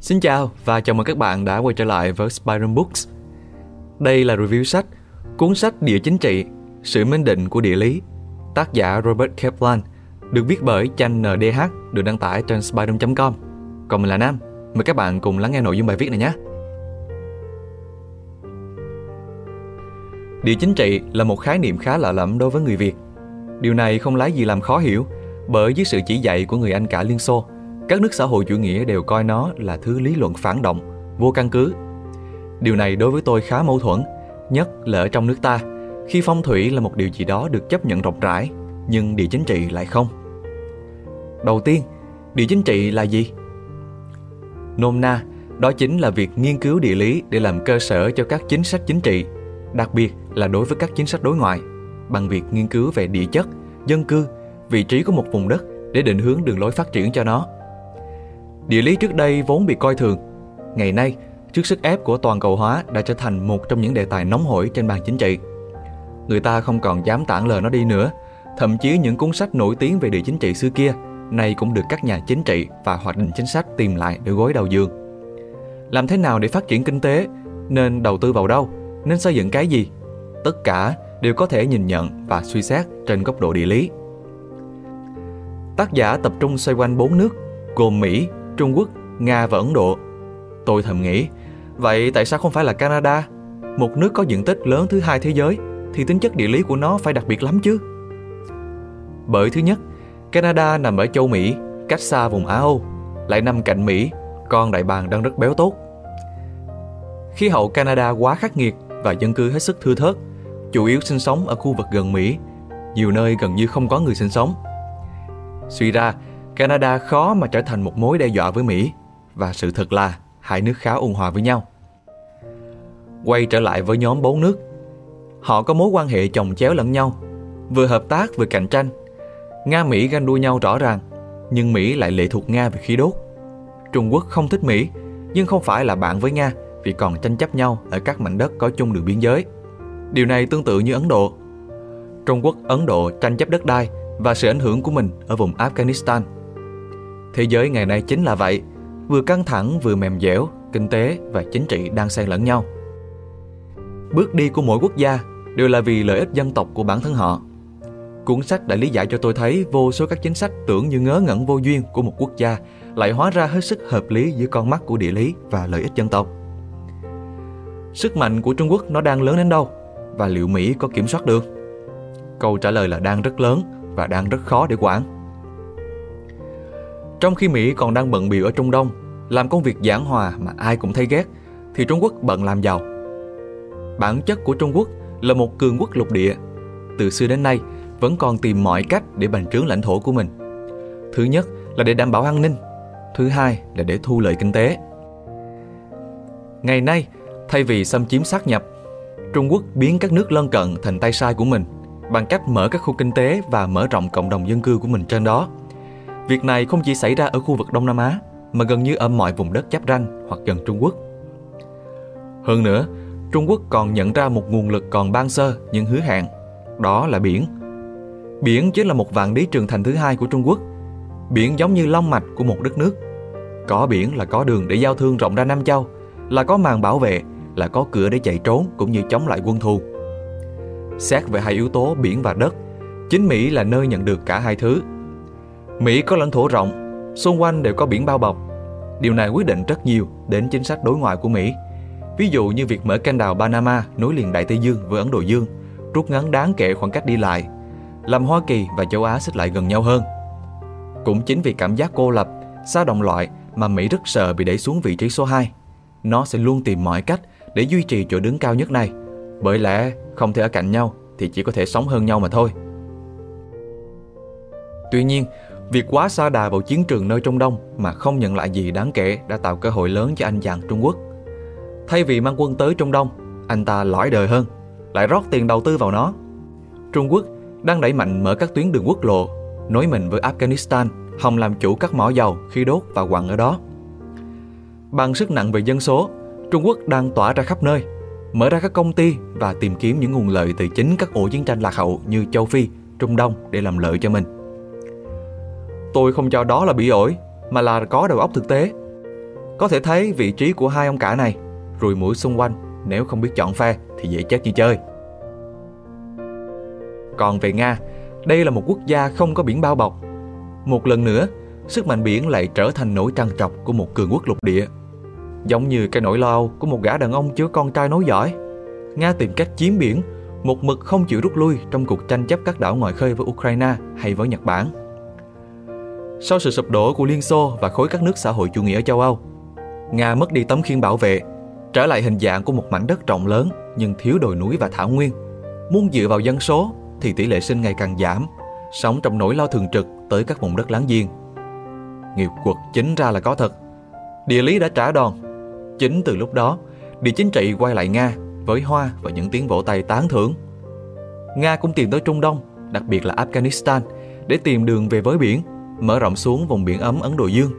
Xin chào và chào mừng các bạn đã quay trở lại với Spiron Books. Đây là review sách Cuốn sách Địa chính trị, sự minh định của địa lý, tác giả Robert Kaplan, được viết bởi Chanh NDH, được đăng tải trên spiron.com. Còn mình là Nam, mời các bạn cùng lắng nghe nội dung bài viết này nhé. Địa chính trị là một khái niệm khá lạ lẫm đối với người Việt. Điều này không lái gì làm khó hiểu, bởi dưới sự chỉ dạy của người Anh cả Liên Xô, các nước xã hội chủ nghĩa đều coi nó là thứ lý luận phản động, vô căn cứ. Điều này đối với tôi khá mâu thuẫn, nhất là ở trong nước ta, khi phong thủy là một điều gì đó được chấp nhận rộng rãi, nhưng địa chính trị lại không. Đầu tiên, địa chính trị là gì? Nôm na, đó chính là việc nghiên cứu địa lý để làm cơ sở cho các chính sách chính trị, đặc biệt là đối với các chính sách đối ngoại, bằng việc nghiên cứu về địa chất, dân cư, vị trí của một vùng đất để định hướng đường lối phát triển cho nó. Địa lý trước đây vốn bị coi thường. Ngày nay, trước sức ép của toàn cầu hóa đã trở thành một trong những đề tài nóng hổi trên bàn chính trị. Người ta không còn dám tản lờ nó đi nữa, thậm chí những cuốn sách nổi tiếng về địa chính trị xưa kia nay cũng được các nhà chính trị và hoạch định chính sách tìm lại để gối đầu giường. Làm thế nào để phát triển kinh tế? Nên đầu tư vào đâu? Nên xây dựng cái gì? Tất cả đều có thể nhìn nhận và suy xét trên góc độ địa lý. Tác giả tập trung xoay quanh bốn nước gồm Mỹ, Trung Quốc, Nga và Ấn Độ. Tôi thầm nghĩ, vậy tại sao không phải là Canada? Một nước có diện tích lớn thứ hai thế giới thì tính chất địa lý của nó phải đặc biệt lắm chứ. Bởi thứ nhất, Canada nằm ở châu Mỹ, cách xa vùng Á Âu, lại nằm cạnh Mỹ, con đại bàng đang rất béo tốt. Khí hậu Canada quá khắc nghiệt và dân cư hết sức thưa thớt, chủ yếu sinh sống ở khu vực gần Mỹ, nhiều nơi gần như không có người sinh sống. Suy ra, Canada khó mà trở thành một mối đe dọa với Mỹ và sự thật là hai nước khá ôn hòa với nhau. Quay trở lại với nhóm bốn nước, họ có mối quan hệ chồng chéo lẫn nhau, vừa hợp tác vừa cạnh tranh. Nga Mỹ ganh đua nhau rõ ràng, nhưng Mỹ lại lệ thuộc Nga về khí đốt. Trung Quốc không thích Mỹ, nhưng không phải là bạn với Nga vì còn tranh chấp nhau ở các mảnh đất có chung đường biên giới. Điều này tương tự như Ấn Độ. Trung Quốc, Ấn Độ tranh chấp đất đai và sự ảnh hưởng của mình ở vùng Afghanistan – Thế giới ngày nay chính là vậy, vừa căng thẳng vừa mềm dẻo, kinh tế và chính trị đang xen lẫn nhau. Bước đi của mỗi quốc gia đều là vì lợi ích dân tộc của bản thân họ. Cuốn sách đã lý giải cho tôi thấy vô số các chính sách tưởng như ngớ ngẩn vô duyên của một quốc gia lại hóa ra hết sức hợp lý dưới con mắt của địa lý và lợi ích dân tộc. Sức mạnh của Trung Quốc nó đang lớn đến đâu và liệu Mỹ có kiểm soát được? Câu trả lời là đang rất lớn và đang rất khó để quản. Trong khi Mỹ còn đang bận biểu ở Trung Đông, làm công việc giảng hòa mà ai cũng thấy ghét, thì Trung Quốc bận làm giàu. Bản chất của Trung Quốc là một cường quốc lục địa. Từ xưa đến nay, vẫn còn tìm mọi cách để bành trướng lãnh thổ của mình. Thứ nhất là để đảm bảo an ninh, thứ hai là để thu lợi kinh tế. Ngày nay, thay vì xâm chiếm sát nhập, Trung Quốc biến các nước lân cận thành tay sai của mình bằng cách mở các khu kinh tế và mở rộng cộng đồng dân cư của mình trên đó. Việc này không chỉ xảy ra ở khu vực Đông Nam Á, mà gần như ở mọi vùng đất giáp ranh hoặc gần Trung Quốc. Hơn nữa, Trung Quốc còn nhận ra một nguồn lực còn ban sơ nhưng hứa hẹn, đó là biển. Biển chính là một vạn lý trường thành thứ hai của Trung Quốc. Biển giống như long mạch của một đất nước. Có biển là có đường để giao thương rộng ra Nam Châu, là có màn bảo vệ, là có cửa để chạy trốn cũng như chống lại quân thù. Xét về hai yếu tố biển và đất, chính Mỹ là nơi nhận được cả hai thứ Mỹ có lãnh thổ rộng, xung quanh đều có biển bao bọc. Điều này quyết định rất nhiều đến chính sách đối ngoại của Mỹ. Ví dụ như việc mở kênh đào Panama nối liền Đại Tây Dương với Ấn Độ Dương, rút ngắn đáng kể khoảng cách đi lại, làm Hoa Kỳ và châu Á xích lại gần nhau hơn. Cũng chính vì cảm giác cô lập, xa đồng loại mà Mỹ rất sợ bị đẩy xuống vị trí số 2. Nó sẽ luôn tìm mọi cách để duy trì chỗ đứng cao nhất này, bởi lẽ không thể ở cạnh nhau thì chỉ có thể sống hơn nhau mà thôi. Tuy nhiên, Việc quá xa đà vào chiến trường nơi Trung Đông mà không nhận lại gì đáng kể đã tạo cơ hội lớn cho anh chàng Trung Quốc. Thay vì mang quân tới Trung Đông, anh ta lõi đời hơn, lại rót tiền đầu tư vào nó. Trung Quốc đang đẩy mạnh mở các tuyến đường quốc lộ, nối mình với Afghanistan, hòng làm chủ các mỏ dầu, khi đốt và quặng ở đó. Bằng sức nặng về dân số, Trung Quốc đang tỏa ra khắp nơi, mở ra các công ty và tìm kiếm những nguồn lợi từ chính các ổ chiến tranh lạc hậu như châu Phi, Trung Đông để làm lợi cho mình. Tôi không cho đó là bị ổi, mà là có đầu óc thực tế. Có thể thấy vị trí của hai ông cả này, rùi mũi xung quanh, nếu không biết chọn phe thì dễ chết như chơi. Còn về Nga, đây là một quốc gia không có biển bao bọc. Một lần nữa, sức mạnh biển lại trở thành nỗi trăn trọc của một cường quốc lục địa. Giống như cái nỗi lo của một gã đàn ông chứa con trai nối giỏi. Nga tìm cách chiếm biển, một mực không chịu rút lui trong cuộc tranh chấp các đảo ngoài khơi với Ukraine hay với Nhật Bản. Sau sự sụp đổ của Liên Xô và khối các nước xã hội chủ nghĩa ở châu Âu, Nga mất đi tấm khiên bảo vệ, trở lại hình dạng của một mảnh đất rộng lớn nhưng thiếu đồi núi và thảo nguyên. Muốn dựa vào dân số thì tỷ lệ sinh ngày càng giảm, sống trong nỗi lo thường trực tới các vùng đất láng giềng. Nghiệp quật chính ra là có thật. Địa lý đã trả đòn. Chính từ lúc đó, địa chính trị quay lại Nga với hoa và những tiếng vỗ tay tán thưởng. Nga cũng tìm tới Trung Đông, đặc biệt là Afghanistan, để tìm đường về với biển, mở rộng xuống vùng biển ấm Ấn Độ Dương.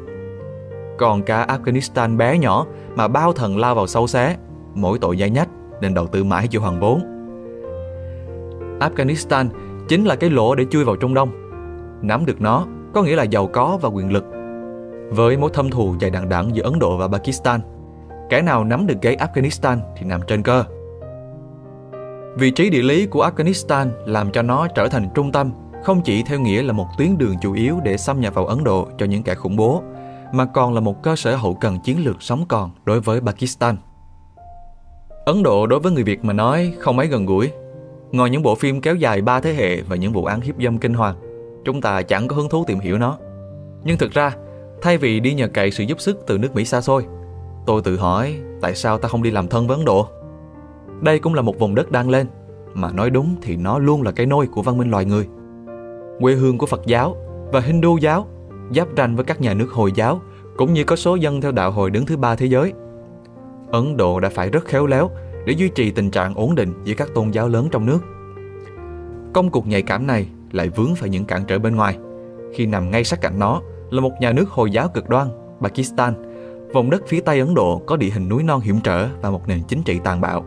Còn cả Afghanistan bé nhỏ mà bao thần lao vào sâu xé, mỗi tội dai nhách nên đầu tư mãi chưa hoàn vốn. Afghanistan chính là cái lỗ để chui vào Trung Đông. Nắm được nó có nghĩa là giàu có và quyền lực. Với mối thâm thù dài đằng đẵng giữa Ấn Độ và Pakistan, kẻ nào nắm được gáy Afghanistan thì nằm trên cơ. Vị trí địa lý của Afghanistan làm cho nó trở thành trung tâm không chỉ theo nghĩa là một tuyến đường chủ yếu để xâm nhập vào Ấn Độ cho những kẻ khủng bố, mà còn là một cơ sở hậu cần chiến lược sống còn đối với Pakistan. Ấn Độ đối với người Việt mà nói không mấy gần gũi. Ngoài những bộ phim kéo dài ba thế hệ và những vụ án hiếp dâm kinh hoàng, chúng ta chẳng có hứng thú tìm hiểu nó. Nhưng thực ra, thay vì đi nhờ cậy sự giúp sức từ nước Mỹ xa xôi, tôi tự hỏi tại sao ta không đi làm thân với Ấn Độ? Đây cũng là một vùng đất đang lên, mà nói đúng thì nó luôn là cái nôi của văn minh loài người. Quê hương của Phật giáo và Hindu giáo giáp ranh với các nhà nước Hồi giáo cũng như có số dân theo đạo hồi đứng thứ ba thế giới. Ấn Độ đã phải rất khéo léo để duy trì tình trạng ổn định giữa các tôn giáo lớn trong nước. Công cuộc nhạy cảm này lại vướng phải những cản trở bên ngoài, khi nằm ngay sát cạnh nó là một nhà nước Hồi giáo cực đoan, Pakistan, vùng đất phía Tây Ấn Độ có địa hình núi non hiểm trở và một nền chính trị tàn bạo.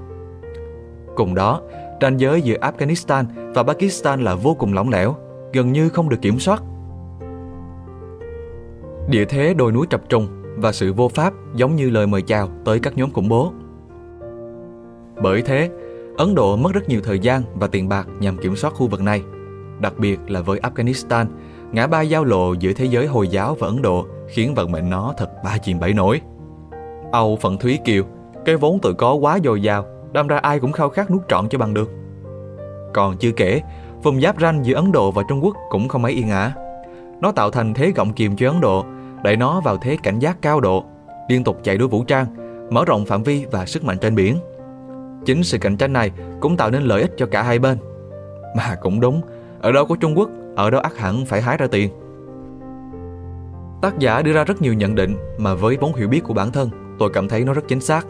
Cùng đó, ranh giới giữa Afghanistan và Pakistan là vô cùng lỏng lẻo, gần như không được kiểm soát. Địa thế đồi núi trập trùng và sự vô pháp giống như lời mời chào tới các nhóm khủng bố. Bởi thế, Ấn Độ mất rất nhiều thời gian và tiền bạc nhằm kiểm soát khu vực này, đặc biệt là với Afghanistan, ngã ba giao lộ giữa thế giới Hồi giáo và Ấn Độ khiến vận mệnh nó thật ba chìm bảy nổi. Âu Phận Thúy Kiều, cái vốn tự có quá dồi dào, đâm ra ai cũng khao khát nuốt trọn cho bằng được. Còn chưa kể, vùng giáp ranh giữa Ấn Độ và Trung Quốc cũng không mấy yên ả. Nó tạo thành thế gọng kìm cho Ấn Độ, đẩy nó vào thế cảnh giác cao độ, liên tục chạy đua vũ trang, mở rộng phạm vi và sức mạnh trên biển. Chính sự cạnh tranh này cũng tạo nên lợi ích cho cả hai bên. Mà cũng đúng, ở đâu có Trung Quốc, ở đó ắt hẳn phải hái ra tiền. Tác giả đưa ra rất nhiều nhận định mà với vốn hiểu biết của bản thân, tôi cảm thấy nó rất chính xác.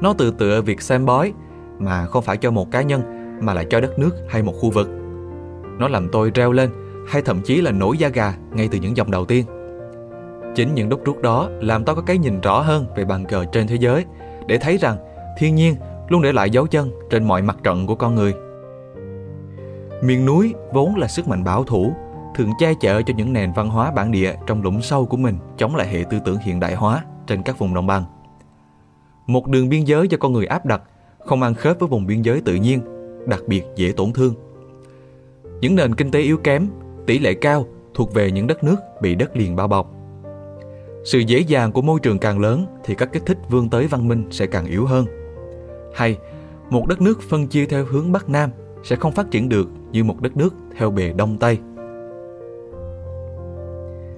Nó tự tựa việc xem bói, mà không phải cho một cá nhân, mà lại cho đất nước hay một khu vực. Nó làm tôi reo lên, hay thậm chí là nổi da gà ngay từ những dòng đầu tiên. Chính những đúc rút đó làm tôi có cái nhìn rõ hơn về bàn cờ trên thế giới, để thấy rằng thiên nhiên luôn để lại dấu chân trên mọi mặt trận của con người. Miền núi vốn là sức mạnh bảo thủ, thường che chở cho những nền văn hóa bản địa trong lũng sâu của mình chống lại hệ tư tưởng hiện đại hóa trên các vùng đồng bằng. Một đường biên giới cho con người áp đặt, không ăn khớp với vùng biên giới tự nhiên, đặc biệt dễ tổn thương. Những nền kinh tế yếu kém, tỷ lệ cao thuộc về những đất nước bị đất liền bao bọc. Sự dễ dàng của môi trường càng lớn thì các kích thích vươn tới văn minh sẽ càng yếu hơn. Hay, một đất nước phân chia theo hướng Bắc Nam sẽ không phát triển được như một đất nước theo bề Đông Tây.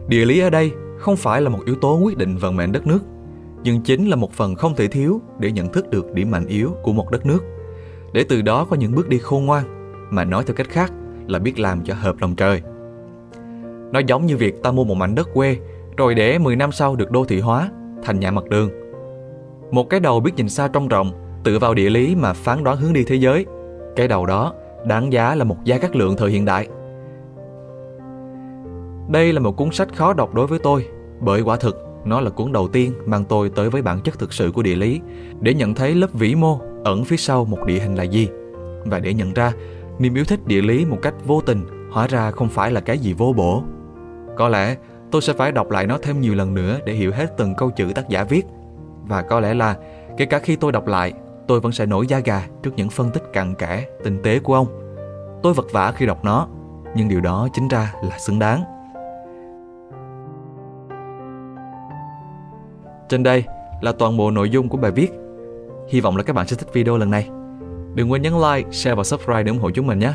Địa lý ở đây không phải là một yếu tố quyết định vận mệnh đất nước, nhưng chính là một phần không thể thiếu để nhận thức được điểm mạnh yếu của một đất nước, để từ đó có những bước đi khôn ngoan, mà nói theo cách khác là biết làm cho hợp lòng trời. Nó giống như việc ta mua một mảnh đất quê rồi để 10 năm sau được đô thị hóa thành nhà mặt đường. Một cái đầu biết nhìn xa trong rộng, tự vào địa lý mà phán đoán hướng đi thế giới. Cái đầu đó đáng giá là một gia các lượng thời hiện đại. Đây là một cuốn sách khó đọc đối với tôi, bởi quả thực nó là cuốn đầu tiên mang tôi tới với bản chất thực sự của địa lý, để nhận thấy lớp vĩ mô ẩn phía sau một địa hình là gì, và để nhận ra niềm yêu thích địa lý một cách vô tình hóa ra không phải là cái gì vô bổ. Có lẽ tôi sẽ phải đọc lại nó thêm nhiều lần nữa để hiểu hết từng câu chữ tác giả viết và có lẽ là kể cả khi tôi đọc lại, tôi vẫn sẽ nổi da gà trước những phân tích cặn kẽ, tinh tế của ông. Tôi vật vả khi đọc nó, nhưng điều đó chính ra là xứng đáng. Trên đây là toàn bộ nội dung của bài viết. Hy vọng là các bạn sẽ thích video lần này. Đừng quên nhấn like, share và subscribe để ủng hộ chúng mình nhé.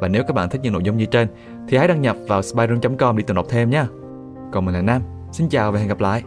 Và nếu các bạn thích những nội dung như trên thì hãy đăng nhập vào spyroom.com để tìm đọc thêm nhé. Còn mình là Nam, xin chào và hẹn gặp lại.